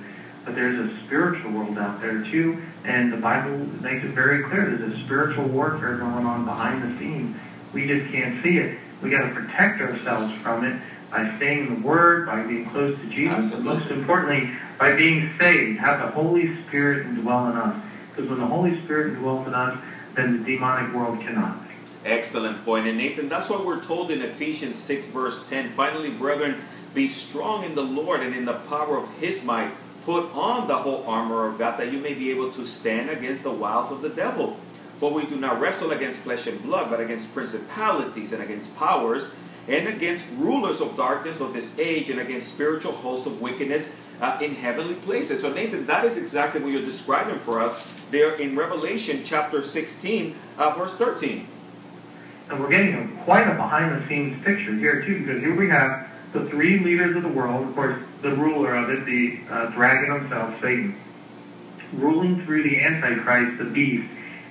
But there's a spiritual world out there too, and the Bible makes it very clear. There's a spiritual warfare going on behind the scenes. We just can't see it. We got to protect ourselves from it by staying in the Word, by being close to Jesus, and most importantly, by being saved. Have the Holy Spirit indwell in us. Because when the Holy Spirit indwells in us, then the demonic world cannot. Excellent point. And Nathan, that's what we're told in Ephesians 6, verse 10. Finally, brethren, be strong in the Lord and in the power of his might. Put on the whole armor of God that you may be able to stand against the wiles of the devil. For we do not wrestle against flesh and blood, but against principalities and against powers and against rulers of darkness of this age and against spiritual hosts of wickedness uh, in heavenly places. So, Nathan, that is exactly what you're describing for us there in Revelation chapter 16, uh, verse 13. And we're getting a, quite a behind-the-scenes picture here, too, because here we have the three leaders of the world, of course, the ruler of it, the uh, dragon himself, Satan, ruling through the Antichrist, the beast,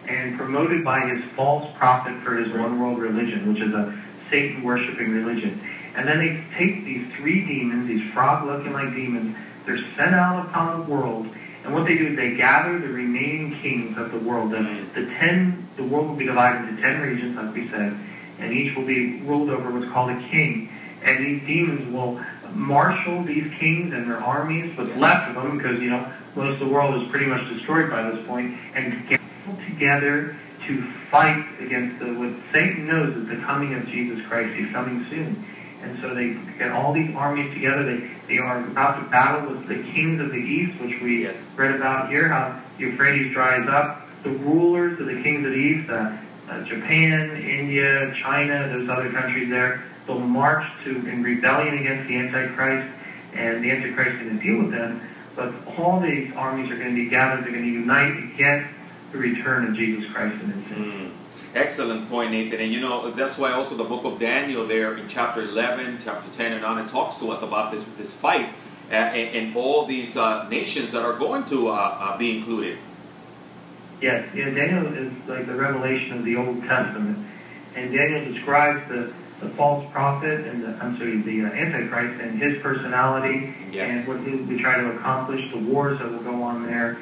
and promoted by his false prophet for his one-world religion, which is a Satan-worshipping religion. And then they take these three demons, these frog-looking like demons, they're sent out upon the world, and what they do is they gather the remaining kings of the world. The, the ten, the world will be divided into ten regions, like we said, and each will be ruled over what's called a king. And these demons will marshal these kings and their armies, what's left of them, because you know most of the world is pretty much destroyed by this point, and get together to fight against the, what Satan knows is the coming of Jesus Christ. He's coming soon. And so they get all these armies together. They, they are about to battle with the kings of the east, which we Yes. read about here, how the Euphrates dries up. The rulers of the kings of the east, uh, uh, Japan, India, China, those other countries there, will march to in rebellion against the Antichrist, and the Antichrist is going to deal with them. But all these armies are going to be gathered. They're going to unite against the return of Jesus Christ in his name. Mm. Excellent point, Nathan. And you know, that's why also the book of Daniel there in chapter 11, chapter 10 and on, it talks to us about this, this fight uh, and, and all these uh, nations that are going to uh, uh, be included. Yes, yeah, Daniel is like the revelation of the Old Testament, and Daniel describes the, the false prophet and the I'm sorry, the uh, Antichrist and his personality Yes. and what he'll be trying to accomplish, the wars that will go on there.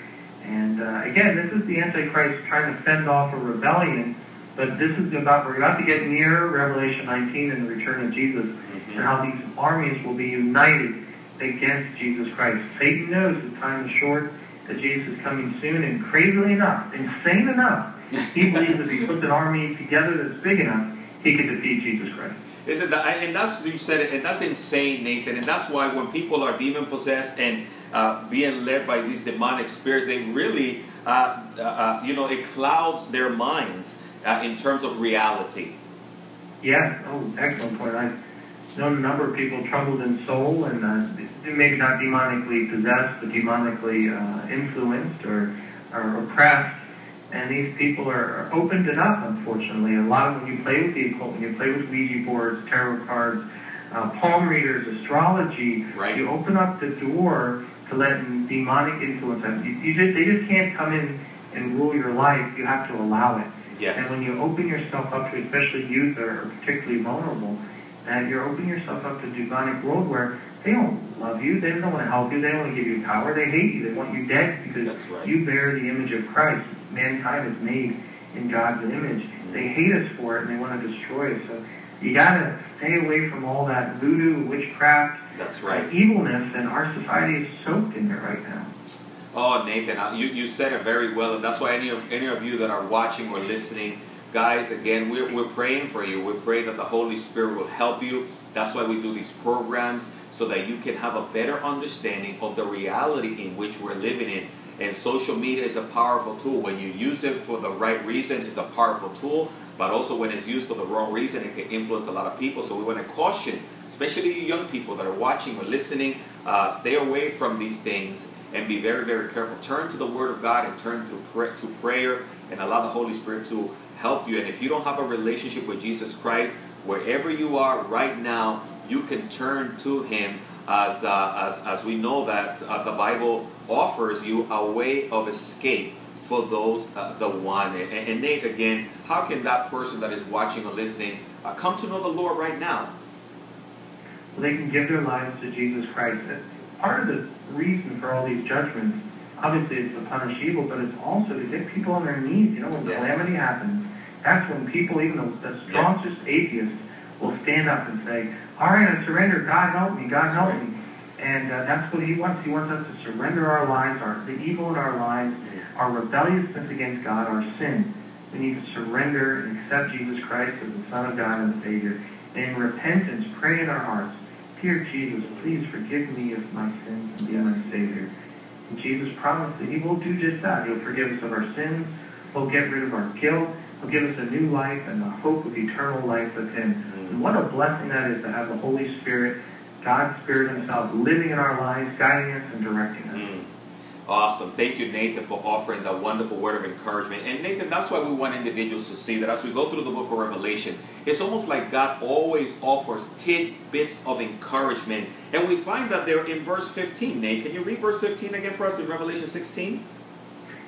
And uh, again, this is the Antichrist trying to fend off a rebellion, but this is about we're about to get near Revelation 19 and the return of Jesus, and how these armies will be united against Jesus Christ. Satan knows the time is short, that Jesus is coming soon, and crazily enough, insane enough, he believes if he puts an army together that's big enough, he can defeat Jesus Christ. Isn't that? And that's you said it, and that's insane, Nathan. And that's why when people are demon possessed and uh, being led by these demonic spirits, they really, uh, uh, uh you know, it clouds their minds uh, in terms of reality. Yeah. Oh, excellent point. I've known a number of people troubled in soul and uh, maybe not demonically possessed, but demonically influenced or, or oppressed and these people are opened it up, unfortunately. A lot of when you play with the occult, when you play with Ouija boards, tarot cards, uh, palm readers, astrology, right. you open up the door to let demonic influence You, you just, they just can't come in and rule your life. You have to allow it. Yes. And when you open yourself up to, especially youth are particularly vulnerable, and you're opening yourself up to demonic world where they don't love you, they don't want to help you, they don't want to give you power, they hate you, they want you dead because right. you bear the image of Christ mankind is made in God's image. They hate us for it and they want to destroy us. So you got to stay away from all that voodoo, witchcraft, That's right. evilness, and our society is soaked in it right now. Oh, Nathan, you, you said it very well, and that's why any of, any of you that are watching or listening, guys, again, we're, we're praying for you. We pray that the Holy Spirit will help you. That's why we do these programs, so that you can have a better understanding of the reality in which we're living in and social media is a powerful tool. When you use it for the right reason, it's a powerful tool. But also when it's used for the wrong reason, it can influence a lot of people. So we want to caution, especially young people that are watching or listening, uh, stay away from these things and be very, very careful. Turn to the Word of God and turn to, to prayer and allow the Holy Spirit to help you. And if you don't have a relationship with Jesus Christ, wherever you are right now, you can turn to Him as, uh, as, as we know that uh, the Bible offers you a way of escape for those uh, the one. And, and, Nate, again, how can that person that is watching or listening uh, come to know the Lord right now? Well, they can give their lives to Jesus Christ. Part of the reason for all these judgments, obviously, it's to punish evil, but it's also to get people on their knees. You know, when yes. calamity happens, that's when people, even the, the strongest yes. atheists, will stand up and say, all right, I surrender. God help me. God help me. And uh, that's what he wants. He wants us to surrender our lives, our, the evil in our lives, our rebelliousness against God, our sin. We need to surrender and accept Jesus Christ as the Son of God and Savior. And in repentance, pray in our hearts, Dear Jesus, please forgive me of my sins and be yes. my Savior. And Jesus promised that he will do just that. He'll forgive us of our sins. He'll get rid of our guilt. He'll give us a new life and the hope of eternal life with him. Mm. And what a blessing that is to have the Holy Spirit God's Spirit Himself living in our lives, guiding us and directing us. Mm. Awesome. Thank you, Nathan, for offering that wonderful word of encouragement. And Nathan, that's why we want individuals to see that as we go through the book of Revelation, it's almost like God always offers tidbits of encouragement. And we find that they're in verse 15. Nate, can you read verse 15 again for us in Revelation 16?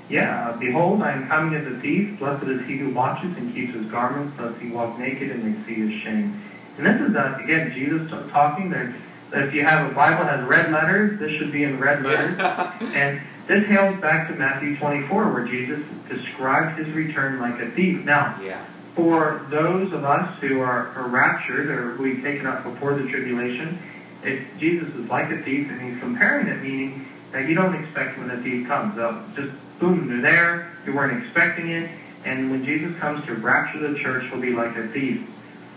Yeah. Uh, Behold, I am coming as a thief. Blessed is he who watches and keeps his garments, lest he walk naked and they see his shame. And this is, uh, again, Jesus talking. There if you have a Bible that has red letters, this should be in red letters. and this hails back to Matthew 24, where Jesus described his return like a thief. Now, yeah. for those of us who are, are raptured or who we taken up before the tribulation, if Jesus is like a thief, and he's comparing it, meaning that you don't expect when a thief comes. They'll just boom, they're there. You weren't expecting it. And when Jesus comes to rapture the church, he'll be like a thief.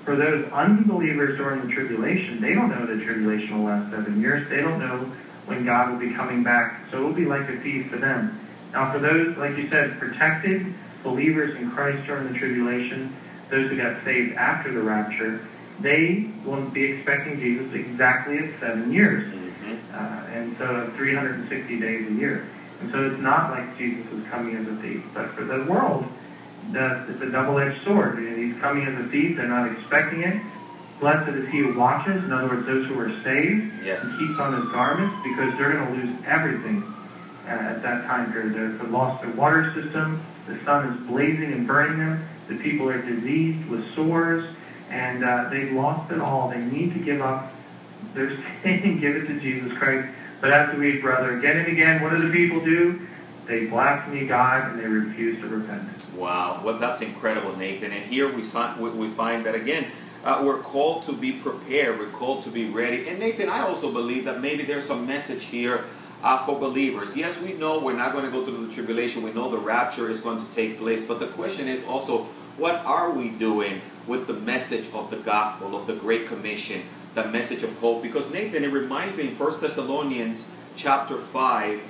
For those unbelievers during the tribulation, they don't know the tribulation will last seven years. They don't know when God will be coming back. So it will be like a thief for them. Now, for those, like you said, protected believers in Christ during the tribulation, those who got saved after the rapture, they won't be expecting Jesus exactly at seven years. Mm-hmm. Uh, and so 360 days a year. And so it's not like Jesus is coming as a thief. But for the world, that it's a double-edged sword. He's coming as a thief. They're not expecting it. Blessed is he who watches. In other words, those who are saved yes. and keeps on his garments because they're going to lose everything uh, at that time period. They've lost their water system. The sun is blazing and burning them. The people are diseased with sores, and uh, they've lost it all. They need to give up their sin and give it to Jesus Christ. But as we brother, again and again, what do the people do? They blaspheme God and they refuse to repent. Wow, well, that's incredible, Nathan. And here we find, we find that again, uh, we're called to be prepared. We're called to be ready. And Nathan, I also believe that maybe there's a message here uh, for believers. Yes, we know we're not going to go through the tribulation. We know the rapture is going to take place. But the question is also, what are we doing with the message of the gospel, of the Great Commission, the message of hope. Because Nathan, it reminds me in 1 Thessalonians chapter 5,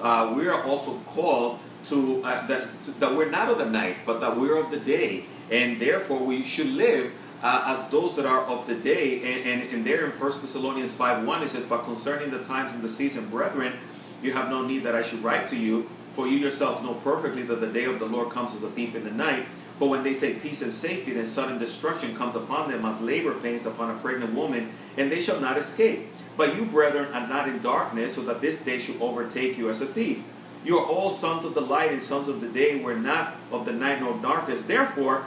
uh, we are also called to, uh, that, to, that we're not of the night, but that we're of the day. And therefore we should live uh, as those that are of the day. And, and, and there in 1 Thessalonians 5 1, it says, But concerning the times and the season, brethren, you have no need that I should write to you, for you yourself know perfectly that the day of the Lord comes as a thief in the night. For when they say peace and safety, then sudden destruction comes upon them as labor pains upon a pregnant woman, and they shall not escape. But you, brethren, are not in darkness, so that this day should overtake you as a thief. You are all sons of the light and sons of the day. We're not of the night nor darkness. Therefore,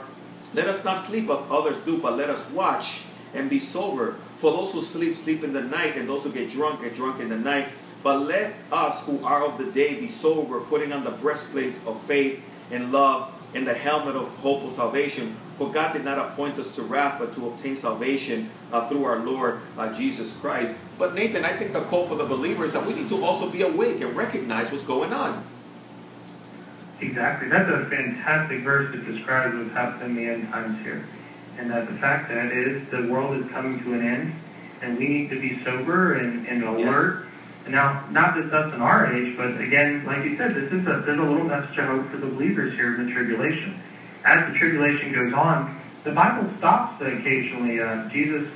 let us not sleep as others do, but let us watch and be sober. For those who sleep, sleep in the night, and those who get drunk, get drunk in the night. But let us who are of the day be sober, putting on the breastplate of faith and love and the helmet of hope of salvation. For God did not appoint us to wrath, but to obtain salvation uh, through our Lord uh, Jesus Christ. But Nathan, I think the call for the believer is that we need to also be awake and recognize what's going on. Exactly. That's a fantastic verse that describes what's happening in the end times here. And that the fact that is the world is coming to an end, and we need to be sober and, and alert. Yes. Now, not just us in our age, but again, like you said, this is a, there's a little message of hope for the believers here in the tribulation. As the tribulation goes on, the Bible stops occasionally. Uh, Jesus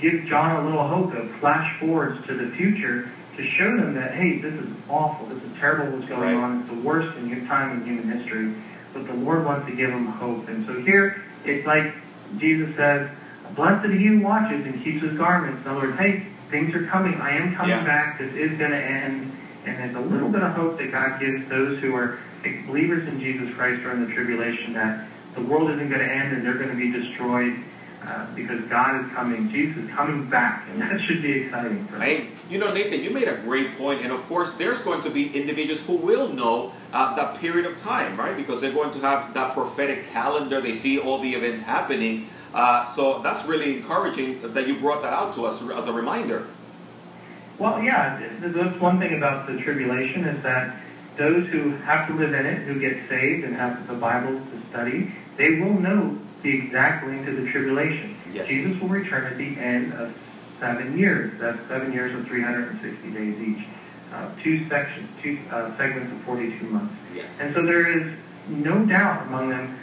gives John a little hope of flash forwards to the future to show them that, hey, this is awful, this is terrible what's going right. on, it's the worst in time in human history, but the Lord wants to give them hope. And so here, it's like Jesus says, blessed are he who watches and keeps his garments. In other words, hey, things are coming, I am coming yeah. back, this is going to end, and there's a little bit of hope that God gives those who are believers in Jesus Christ during the tribulation that the world isn't going to end and they're going to be destroyed uh, because God is coming, Jesus is coming back, and that should be exciting for right. You know, Nathan, you made a great point, and of course, there's going to be individuals who will know uh, that period of time, right? Because they're going to have that prophetic calendar. They see all the events happening. Uh, so that's really encouraging that you brought that out to us as a reminder. Well, yeah, that's one thing about the tribulation is that those who have to live in it, who get saved and have the Bible to study, they will know the exact length of the tribulation. Yes. Jesus will return at the end of seven years. That's seven years of 360 days each. Uh, two sections, two uh, segments of 42 months. Yes. And so there is no doubt among them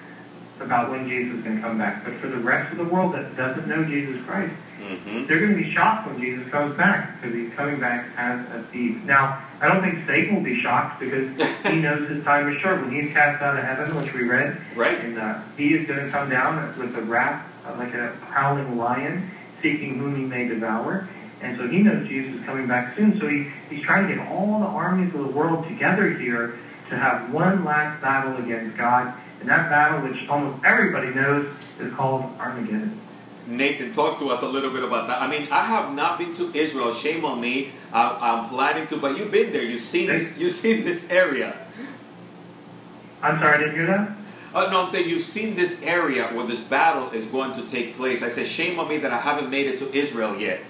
about when Jesus is going to come back. But for the rest of the world that doesn't know Jesus Christ, mm-hmm. they're going to be shocked when Jesus comes back because he's coming back as a thief. Now, I don't think Satan will be shocked because he knows his time is short. When he's cast out of heaven, which we read, right. and uh, he is going to come down with a wrath uh, like a prowling lion, seeking whom he may devour. And so he knows Jesus is coming back soon. So he, he's trying to get all the armies of the world together here to have one last battle against God and that battle, which almost everybody knows, is called Armageddon. Nathan, talk to us a little bit about that. I mean, I have not been to Israel. Shame on me. I'm planning to, but you've been there. You've seen this. You've seen this area. I'm sorry, I didn't hear that. Uh, no, I'm saying you've seen this area where this battle is going to take place. I said, shame on me that I haven't made it to Israel yet.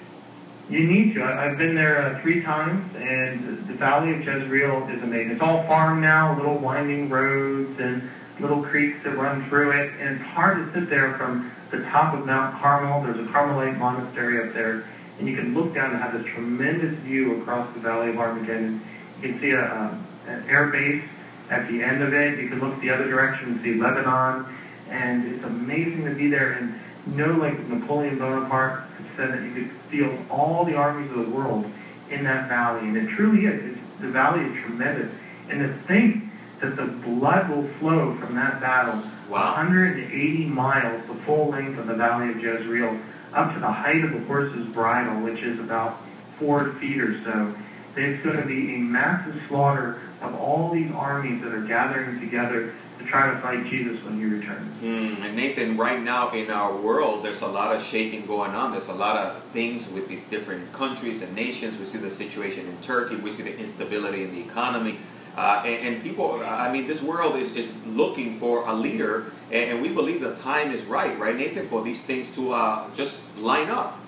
You need to. I've been there uh, three times, and the Valley of Jezreel is amazing. It's all farm now, little winding roads and little creeks that run through it, and it's hard to sit there from the top of Mount Carmel. There's a Carmelite monastery up there, and you can look down and have this tremendous view across the Valley of Armageddon. You can see a, a, an air base at the end of it. You can look the other direction and see Lebanon, and it's amazing to be there and know, like Napoleon Bonaparte said, that you could feel all the armies of the world in that valley, and it truly is. It's, the valley is tremendous, and to think that the blood will flow from that battle wow. 180 miles, the full length of the Valley of Jezreel, up to the height of the horse's bridle, which is about four feet or so. There's going to be a massive slaughter of all these armies that are gathering together to try to fight Jesus when he returns. Mm, and Nathan, right now in our world, there's a lot of shaking going on. There's a lot of things with these different countries and nations. We see the situation in Turkey. We see the instability in the economy. Uh, and, and, people, I mean, this world is, is looking for a leader, and, and, we believe the time is right, right, Nathan, for these things to uh, just line up.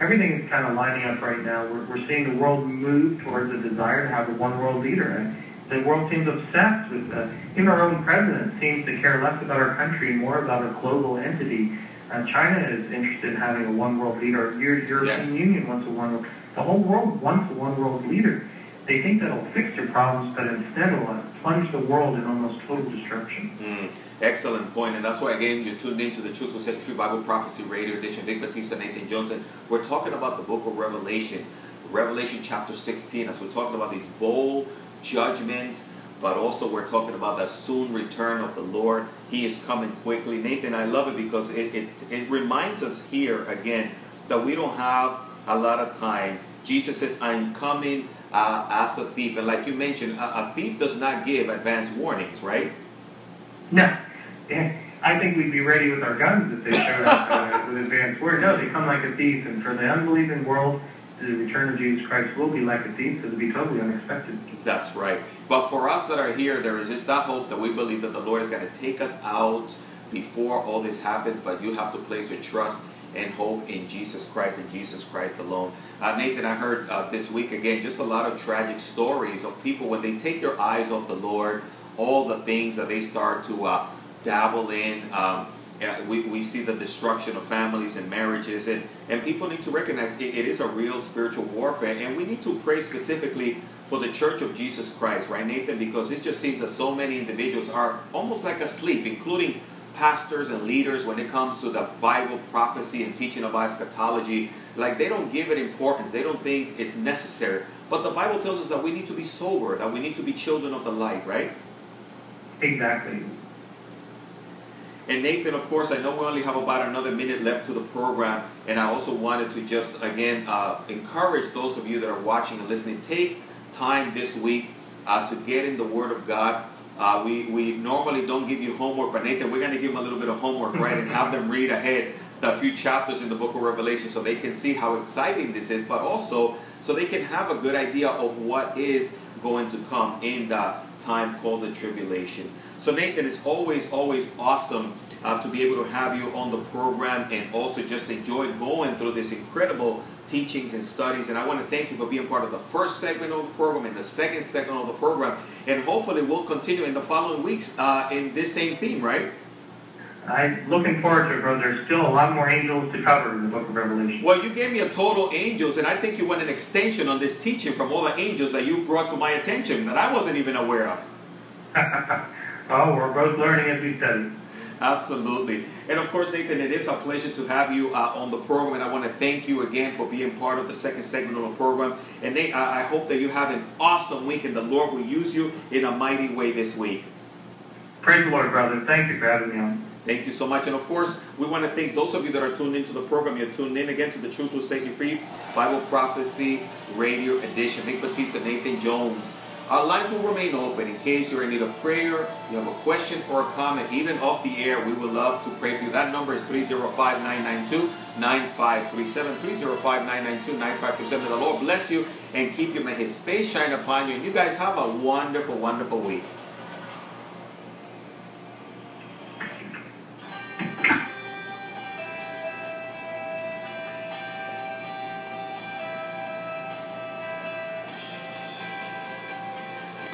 Everything is kind of lining up right now. We're, we're seeing the world move towards a desire to have a one world leader. And The world seems obsessed with, uh, even our own president seems to care less about our country more about a global entity. Uh, China is interested in having a one world leader. Your European Yes. Union wants a one world. The whole world wants a one world leader. They think that'll fix their problems, but instead it'll uh, plunge the world in almost total destruction. Mm, excellent point, and that's why again you're tuned into the Truth Will Set Free Bible Prophecy Radio Edition. Vic Batista, Nathan Jones. We're talking about the Book of Revelation, Revelation chapter 16. As we're talking about these bowl judgments, but also we're talking about the soon return of the Lord. He is coming quickly. Nathan, I love it because it it, it reminds us here again that we don't have a lot of time. Jesus says, "I'm coming." Uh, as a thief, and like you mentioned, a, a thief does not give advance warnings, right? No. I think we'd be ready with our guns if they showed up uh, with advance word. No, they come like a thief, and for the unbelieving world, the return of Jesus Christ will be like a thief because it'll be totally unexpected. That's right. But for us that are here, there is just that hope that we believe that the Lord is going to take us out before all this happens. But you have to place your trust and hope in Jesus Christ and Jesus Christ alone. Uh, Nathan, I heard uh, this week again just a lot of tragic stories of people when they take their eyes off the Lord, all the things that they start to uh, dabble in. Um, we, we see the destruction of families and marriages, and, and people need to recognize it, it is a real spiritual warfare, and we need to pray specifically for the Church of Jesus Christ, right, Nathan? Because it just seems that so many individuals are almost like asleep, including pastors and leaders when it comes to the Bible prophecy and teaching of eschatology. Like they don't give it importance, they don't think it's necessary. But the Bible tells us that we need to be sober, that we need to be children of the light, right? Exactly. And Nathan, of course, I know we only have about another minute left to the program, and I also wanted to just again uh, encourage those of you that are watching and listening. Take time this week uh, to get in the Word of God. Uh, we we normally don't give you homework, but Nathan, we're going to give them a little bit of homework, right, and have them read ahead the few chapters in the Book of Revelation, so they can see how exciting this is, but also so they can have a good idea of what is going to come in the time called the tribulation. So, Nathan, it's always, always awesome uh, to be able to have you on the program and also just enjoy going through this incredible teachings and studies. And I want to thank you for being part of the first segment of the program and the second segment of the program. And hopefully, we'll continue in the following weeks uh, in this same theme, right? I'm looking forward to it, brother. There's still a lot more angels to cover in the book of Revelation. Well, you gave me a total angels, and I think you want an extension on this teaching from all the angels that you brought to my attention that I wasn't even aware of. oh, we're both learning as we study. Absolutely. And of course, Nathan, it is a pleasure to have you uh, on the program. And I want to thank you again for being part of the second segment of the program. And Nate, I, I hope that you have an awesome week and the Lord will use you in a mighty way this week. Praise the Lord, brother. Thank you for having me on. Thank you so much. And of course, we want to thank those of you that are tuned into the program. You're tuned in again to the Truth Will Set You Free Bible Prophecy Radio Edition. Vic Batista, Nathan Jones. Our lines will remain open in case you're in need of prayer, you have a question or a comment, even off the air. We would love to pray for you. That number is 305 992 9537. 305 992 9537. The Lord bless you and keep you. May His face shine upon you. And you guys have a wonderful, wonderful week.